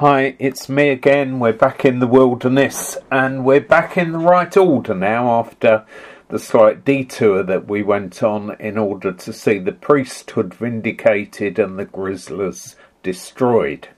Hi, it's me again. We're back in the wilderness and we're back in the right order now after the slight detour that we went on in order to see the priesthood vindicated and the grizzlers destroyed.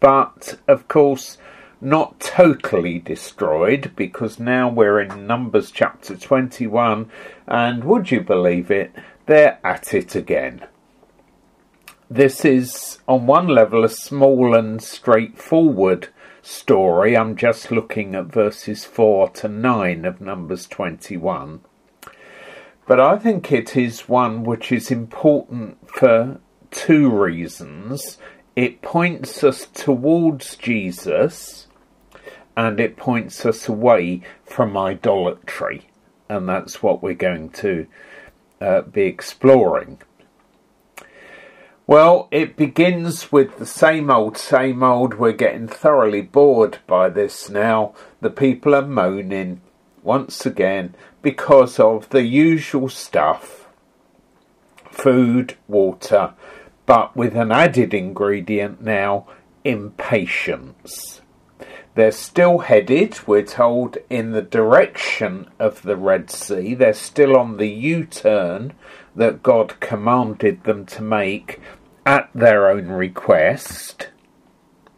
But, of course, not totally destroyed because now we're in Numbers chapter 21 and would you believe it, they're at it again. This is, on one level, a small and straightforward story. I'm just looking at verses 4 to 9 of Numbers 21. But I think it is one which is important for two reasons. It points us towards Jesus and it points us away from idolatry. And that's what we're going to uh, be exploring. Well, it begins with the same old, same old. We're getting thoroughly bored by this now. The people are moaning once again because of the usual stuff food, water, but with an added ingredient now impatience. They're still headed, we're told, in the direction of the Red Sea. They're still on the U turn that God commanded them to make at their own request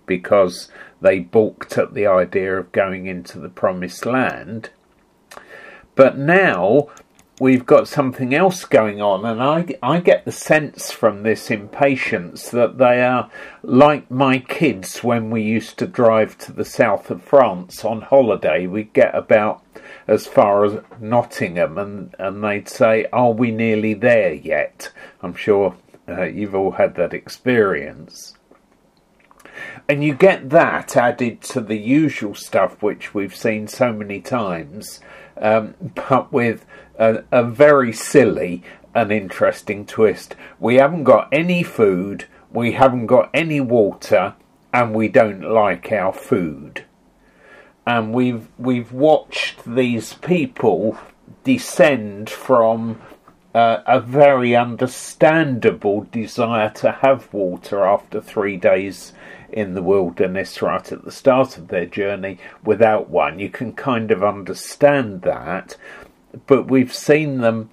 because they balked at the idea of going into the promised land. But now we've got something else going on, and I, I get the sense from this impatience that they are like my kids when we used to drive to the south of France on holiday. We'd get about as far as Nottingham, and, and they'd say, Are we nearly there yet? I'm sure uh, you've all had that experience. And you get that added to the usual stuff which we've seen so many times, um, but with a, a very silly and interesting twist. We haven't got any food, we haven't got any water, and we don't like our food. And we've we've watched these people descend from uh, a very understandable desire to have water after three days in the wilderness right at the start of their journey without one. You can kind of understand that, but we've seen them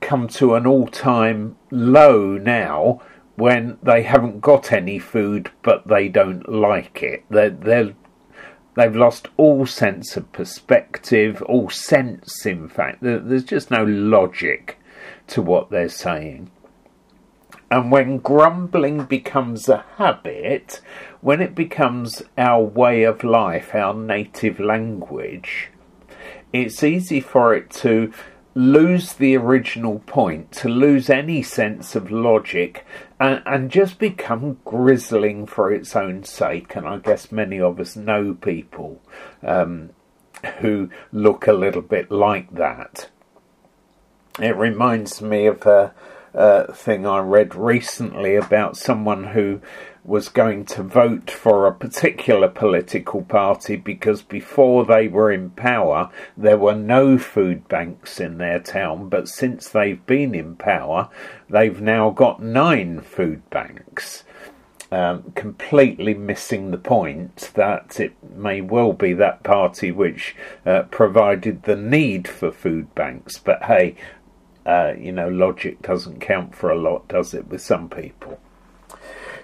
come to an all time low now when they haven't got any food but they don't like it. They're, they're They've lost all sense of perspective, all sense, in fact. There's just no logic to what they're saying. And when grumbling becomes a habit, when it becomes our way of life, our native language, it's easy for it to lose the original point, to lose any sense of logic, and, and just become grizzling for its own sake. And I guess many of us know people um, who look a little bit like that. It reminds me of a, a thing I read recently about someone who was going to vote for a particular political party because before they were in power there were no food banks in their town, but since they've been in power, they've now got nine food banks. Um, completely missing the point that it may well be that party which uh, provided the need for food banks. But hey, uh, you know, logic doesn't count for a lot, does it, with some people?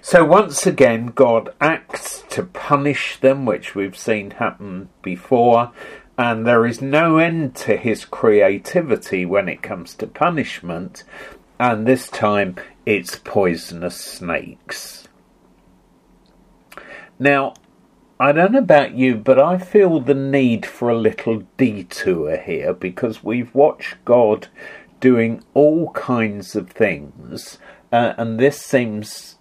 So once again, God acts to punish them, which we've seen happen before, and there is no end to his creativity when it comes to punishment, and this time it's poisonous snakes. Now, I don't know about you, but I feel the need for a little detour here because we've watched God doing all kinds of things, uh, and this seems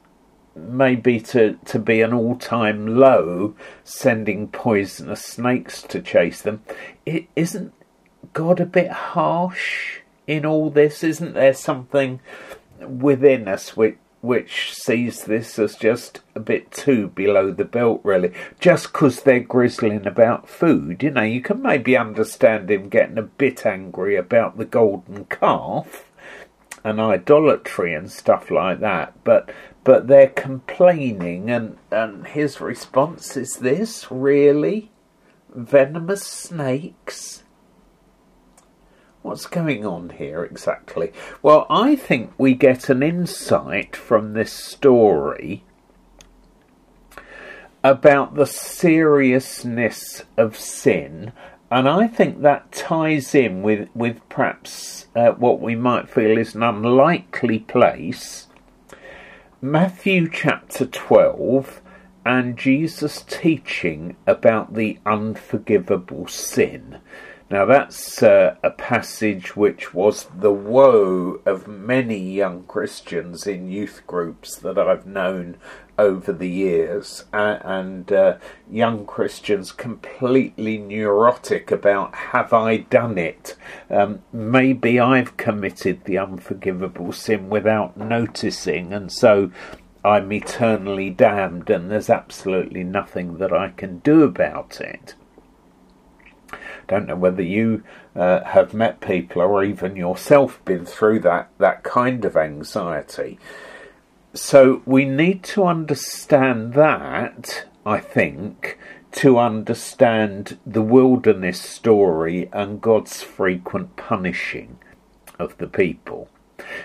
maybe to, to be an all time low, sending poisonous snakes to chase them. It isn't God a bit harsh in all this? Isn't there something within us which which sees this as just a bit too below the belt, really. Just because they're grizzling about food, you know, you can maybe understand him getting a bit angry about the golden calf, and idolatry and stuff like that. But but they're complaining, and and his response is this: really, venomous snakes. What's going on here exactly? Well, I think we get an insight from this story about the seriousness of sin, and I think that ties in with, with perhaps uh, what we might feel is an unlikely place. Matthew chapter 12 and Jesus teaching about the unforgivable sin. Now, that's uh, a passage which was the woe of many young Christians in youth groups that I've known over the years, and uh, young Christians completely neurotic about have I done it? Um, maybe I've committed the unforgivable sin without noticing, and so I'm eternally damned, and there's absolutely nothing that I can do about it don't know whether you uh, have met people or even yourself been through that, that kind of anxiety. So we need to understand that, I think, to understand the wilderness story and God's frequent punishing of the people.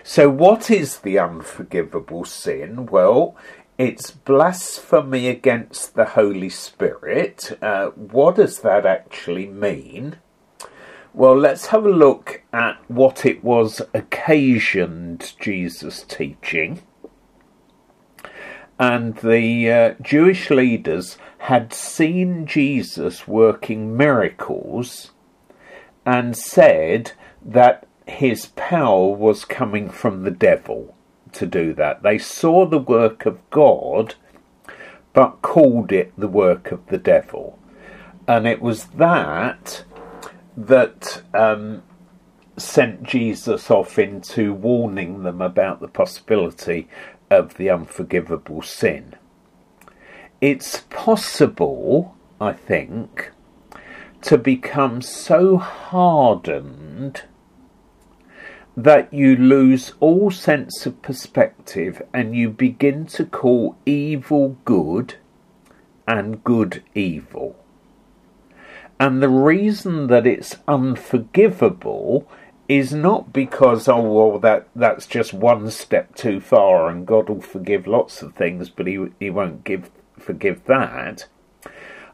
So, what is the unforgivable sin? Well, it's blasphemy against the Holy Spirit. Uh, what does that actually mean? Well, let's have a look at what it was occasioned Jesus' teaching. And the uh, Jewish leaders had seen Jesus working miracles and said that his power was coming from the devil to do that. They saw the work of God, but called it the work of the devil. And it was that that um, sent Jesus off into warning them about the possibility of the unforgivable sin. It's possible, I think, to become so hardened that you lose all sense of perspective and you begin to call evil good and good evil. And the reason that it's unforgivable is not because oh well that that's just one step too far and God will forgive lots of things but he he won't give forgive that.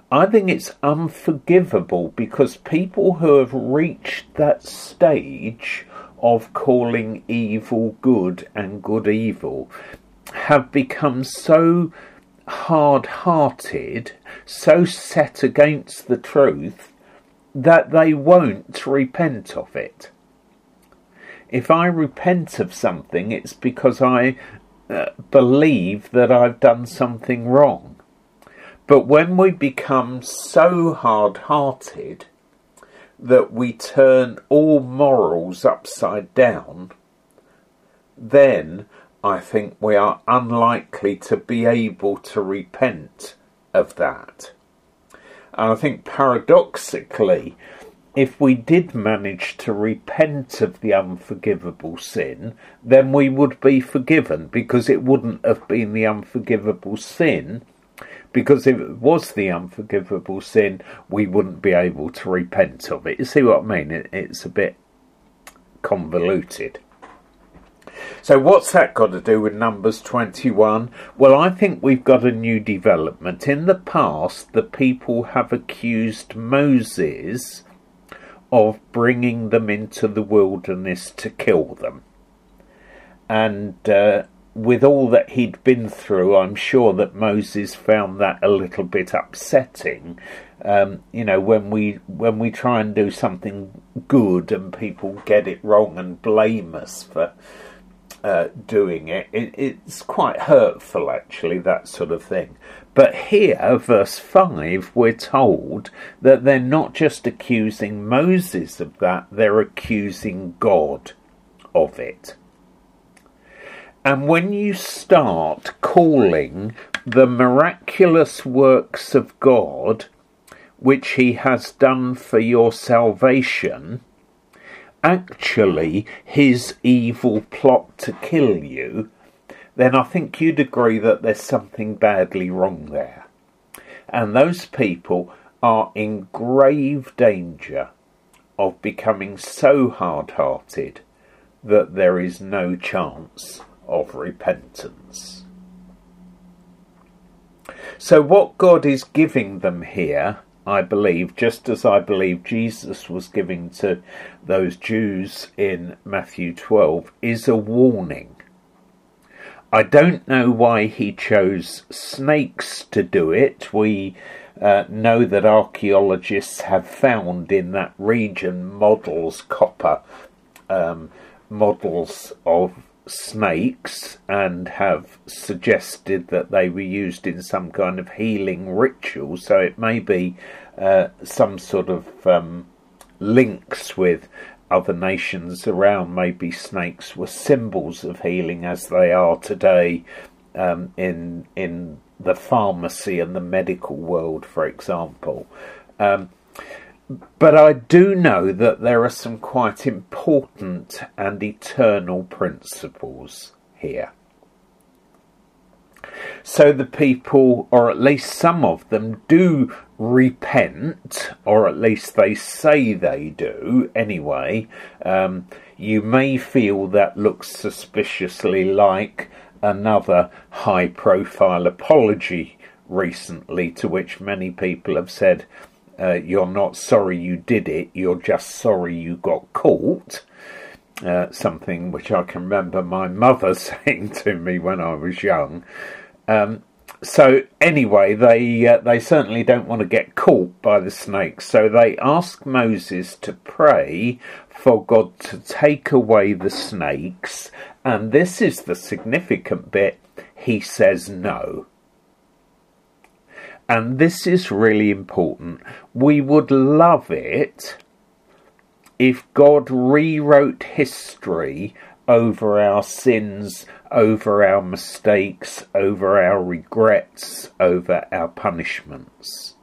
I think it's unforgivable because people who have reached that stage of calling evil good and good evil have become so hard hearted, so set against the truth, that they won't repent of it. If I repent of something, it's because I uh, believe that I've done something wrong. But when we become so hard hearted, that we turn all morals upside down, then I think we are unlikely to be able to repent of that. And I think paradoxically, if we did manage to repent of the unforgivable sin, then we would be forgiven because it wouldn't have been the unforgivable sin because if it was the unforgivable sin, we wouldn't be able to repent of it. You see what I mean? It, it's a bit convoluted. So, what's that got to do with Numbers 21? Well, I think we've got a new development. In the past, the people have accused Moses of bringing them into the wilderness to kill them. And uh, with all that he'd been through, I'm sure that Moses found that a little bit upsetting. Um, you know, when we when we try and do something good and people get it wrong and blame us for uh, doing it, it, it's quite hurtful, actually, that sort of thing. But here, verse 5, we're told that they're not just accusing Moses of that, they're accusing God of it. And when you start calling the miraculous works of God, which He has done for your salvation, actually his evil plot to kill you, then I think you'd agree that there's something badly wrong there. And those people are in grave danger of becoming so hard hearted that there is no chance of repentance. So, what God is giving them here, I believe, just as I believe Jesus was giving to those Jews in Matthew 12, is a warning. I don't know why he chose snakes to do it. We uh, know that archaeologists have found in that region models, copper um, models of snakes and have suggested that they were used in some kind of healing ritual. So it may be uh, some sort of um, links with other nations around. Maybe snakes were symbols of healing, as they are today um, in in the pharmacy and the medical world, for example. Um, but I do know that there are some quite important and eternal principles here. So the people, or at least some of them, do repent, or at least they say they do anyway. Um, you may feel that looks suspiciously like another high profile apology recently, to which many people have said, uh, You're not sorry you did it, you're just sorry you got caught. Uh, something which I can remember my mother saying to me when I was young. Um, so anyway, they uh, they certainly don't want to get caught by the snakes. So they ask Moses to pray for God to take away the snakes and this is the significant bit. He says no. And this is really important. We would love it if God rewrote history over our sins, over our mistakes, over our regrets, over our punishments.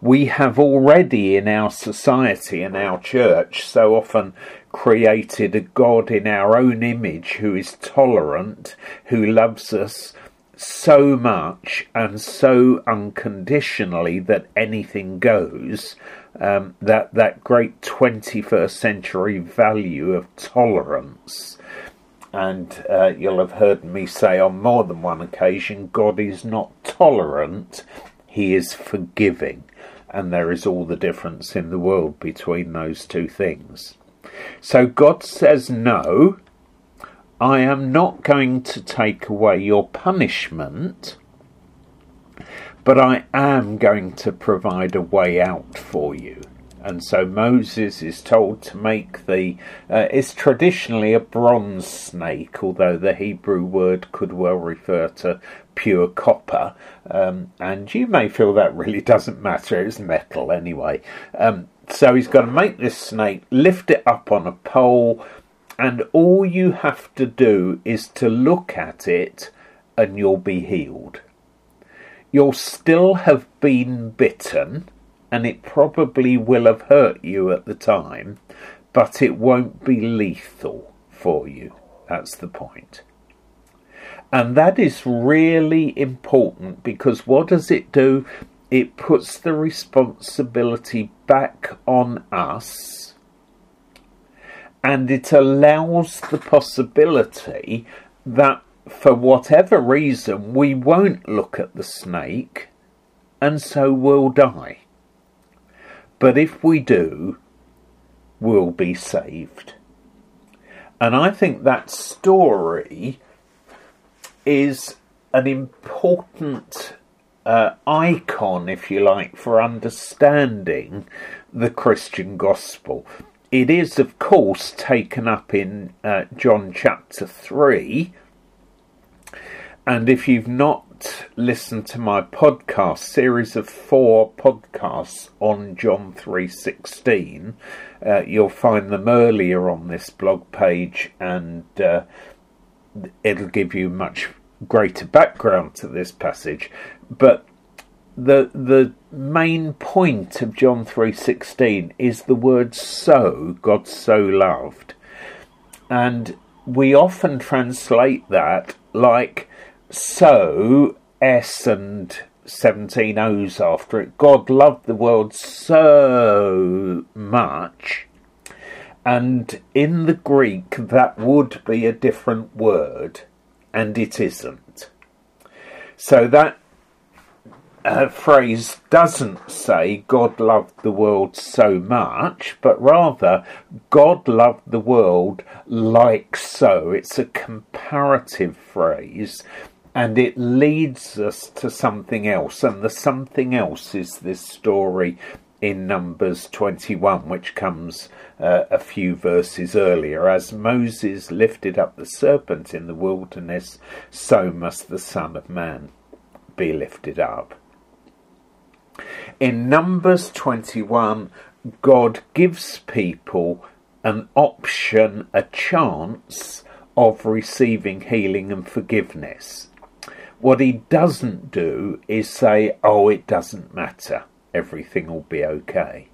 We have already in our society and our church so often created a God in our own image who is tolerant, who loves us so much and so unconditionally that anything goes. Um, that that great 21st century value of tolerance. And uh, you'll have heard me say on more than one occasion God is not tolerant, He is forgiving. And there is all the difference in the world between those two things. So God says, No, I am not going to take away your punishment, but I am going to provide a way out for you. And so Moses is told to make the. Uh, it's traditionally a bronze snake, although the Hebrew word could well refer to pure copper. Um, and you may feel that really doesn't matter, it's metal anyway. Um, so he's got to make this snake, lift it up on a pole, and all you have to do is to look at it and you'll be healed. You'll still have been bitten, and it probably will have hurt you at the time, but it won't be lethal for you. That's the point. And that is really important because what does it do? it puts the responsibility back on us and it allows the possibility that for whatever reason we won't look at the snake and so we'll die. But if we do, we'll be saved. And I think that story is an important uh, icon, if you like, for understanding the Christian gospel. It is, of course, taken up in uh, John chapter 3. And if you've not listened to my podcast series of four podcasts on John 3:16, uh, you'll find them earlier on this blog page and uh, it'll give you much greater background to this passage. But the the main point of John 3:16 is the word so God so loved. And we often translate that like so s and 17 o's after it. God loved the world so much. And in the Greek that would be a different word and it isn't. So that uh, phrase doesn't say God loved the world so much, but rather God loved the world like so. It's a comparative phrase and it leads us to something else, and the something else is this story in Numbers 21, which comes uh, a few verses earlier. As Moses lifted up the serpent in the wilderness, so must the Son of Man be lifted up. In Numbers 21, God gives people an option, a chance of receiving healing and forgiveness. What he doesn't do is say, oh, it doesn't matter, everything will be okay.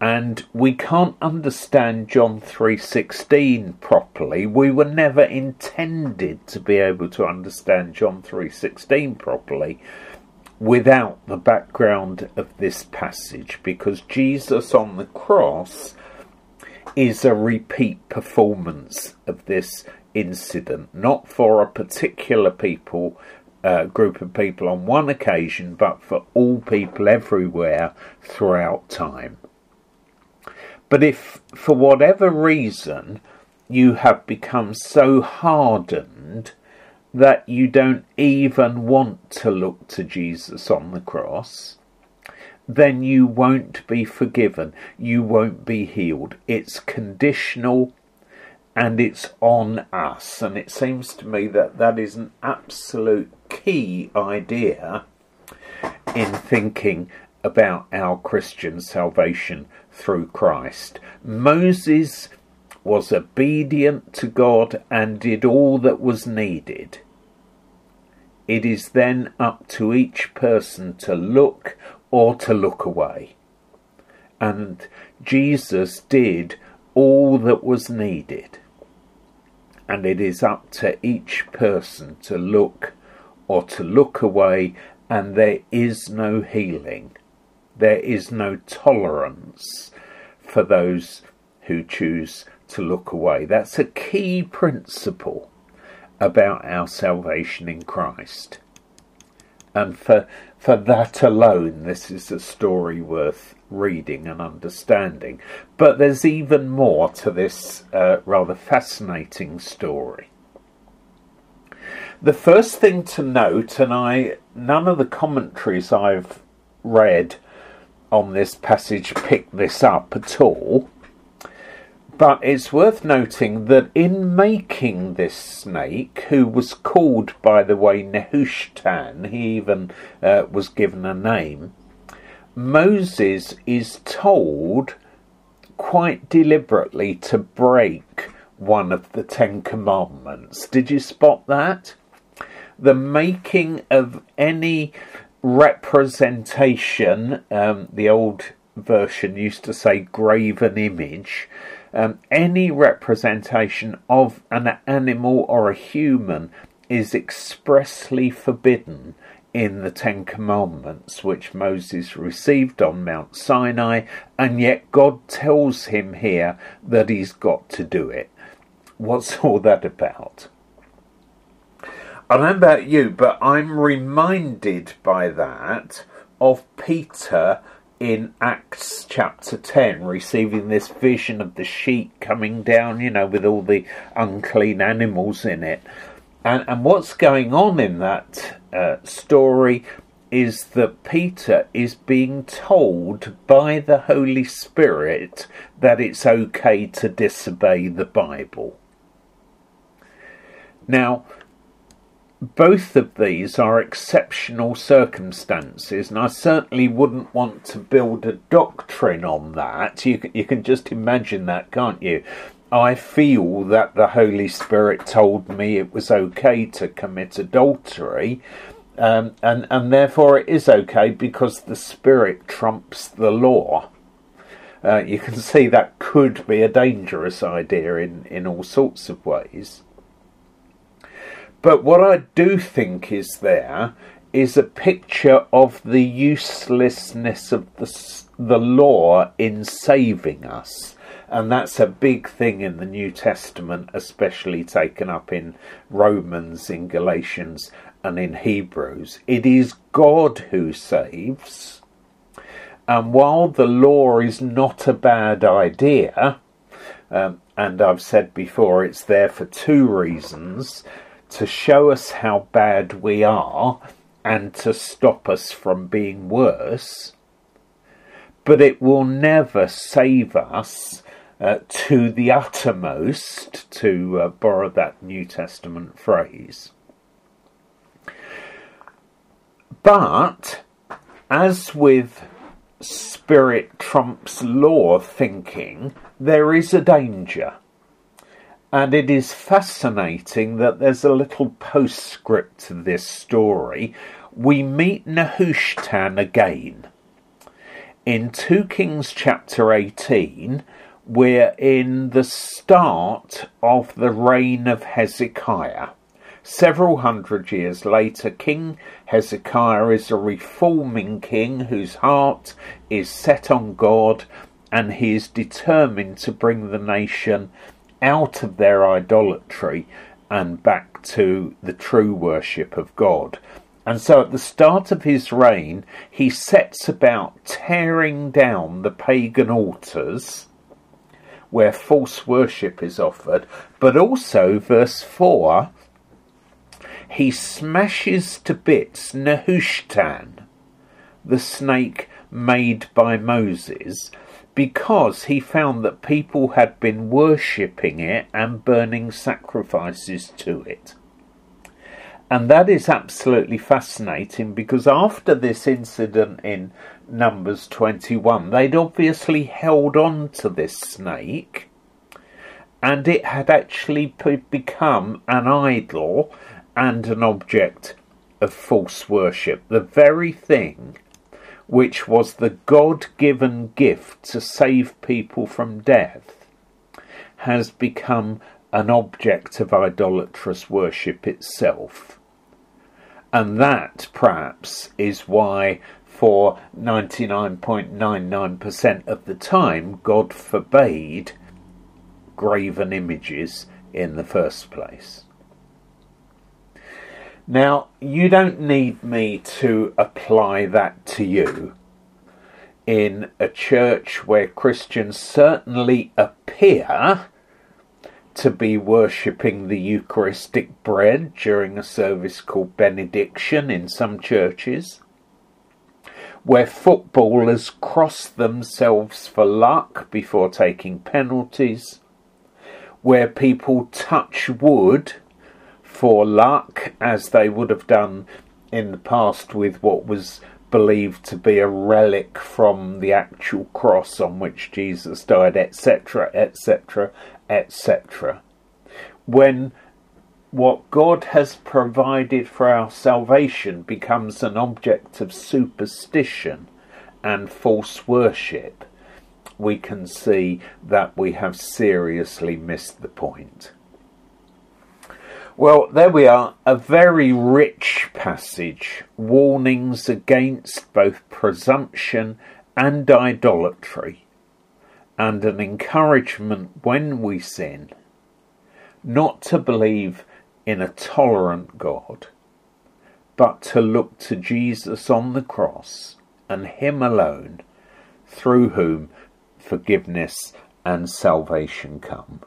And we can't understand John 3:16 properly. We were never intended to be able to understand John 3:16 properly without the background of this passage because Jesus on the cross is a repeat performance of this incident, not for a particular people, uh, group of people on one occasion, but for all people everywhere throughout time. But if for whatever reason you have become so hardened that you don't even want to look to Jesus on the cross, then you won't be forgiven. You won't be healed. It's conditional and it's on us. And it seems to me that that is an absolute key idea in thinking about our Christian salvation through Christ. Moses was obedient to God and did all that was needed. It is then up to each person to look or to look away. And Jesus did all that was needed. And it is up to each person to look or to look away, and there is no healing. There is no tolerance for those who choose to look away. That's a key principle about our salvation in Christ. And for, for that alone, this is a story worth reading and understanding. But there's even more to this uh, rather fascinating story. The first thing to note, and I none of the commentaries I've read on this passage pick this up at all, but it's worth noting that in making this snake, who was called, by the way, Nehushtan, he even uh, was given a name, Moses is told quite deliberately to break one of the Ten Commandments. Did you spot that? The making of any representation, um, the old version used to say graven image, um, any representation of an animal or a human is expressly forbidden in the Ten Commandments, which Moses received on Mount Sinai, and yet God tells him here that he's got to do it. What's all that about? I don't know about you, but I'm reminded by that of Peter in Acts chapter 10, receiving this vision of the sheet coming down, you know, with all the unclean animals in it. And, and what's going on in that uh, story is that Peter is being told by the Holy Spirit that it's okay to disobey the Bible. Now, both of these are exceptional circumstances, and I certainly wouldn't want to build a doctrine on that. You can, you can just imagine that, can't you? I feel that the Holy Spirit told me it was okay to commit adultery, Um, and, and therefore it is okay because the spirit trumps the law. Uh, you can see that could be a dangerous idea in, in all sorts of ways. But what I do think is there is a picture of the uselessness of the, the law in saving us. And that's a big thing in the New Testament, especially taken up in Romans, in Galatians, and in Hebrews. It is God who saves. And while the law is not a bad idea, um, and I've said before it's there for two reasons to show us how bad we are and to stop us from being worse, but it will never save us uh, to the uttermost, to uh, borrow that New Testament phrase. But, as with spirit trumps law thinking, there is a danger. And it is fascinating that there's a little postscript to this story. We meet Nehushtan again. In 2 Kings chapter 18, we're in the start of the reign of Hezekiah. Several hundred years later, King Hezekiah is a reforming king whose heart is set on God and he is determined to bring the nation out of their idolatry and back to the true worship of God. And so at the start of his reign, he sets about tearing down the pagan altars where false worship is offered, but also, verse 4, he smashes to bits Nehushtan, the snake made by Moses, because he found that people had been worshipping it and burning sacrifices to it. And that is absolutely fascinating because after this incident in Numbers 21, they'd obviously held on to this snake and it had actually become an idol and an object of false worship. The very thing which was the God given gift to save people from death has become an object of idolatrous worship itself. And that, perhaps, is why, for 99.99% of the time, God forbade graven images in the first place. Now, you don't need me to apply that to you in a church where Christians certainly appear to be worshipping the Eucharistic bread during a service called benediction in some churches, where footballers cross themselves for luck before taking penalties, where people touch wood for luck, as they would have done in the past with what was believed to be a relic from the actual cross on which Jesus died, etc., etc., etc. When what God has provided for our salvation becomes an object of superstition and false worship, we can see that we have seriously missed the point. Well, there we are, a very rich passage, warnings against both presumption and idolatry, and an encouragement when we sin. Not to believe in a tolerant God, but to look to Jesus on the cross and Him alone, through whom forgiveness and salvation come.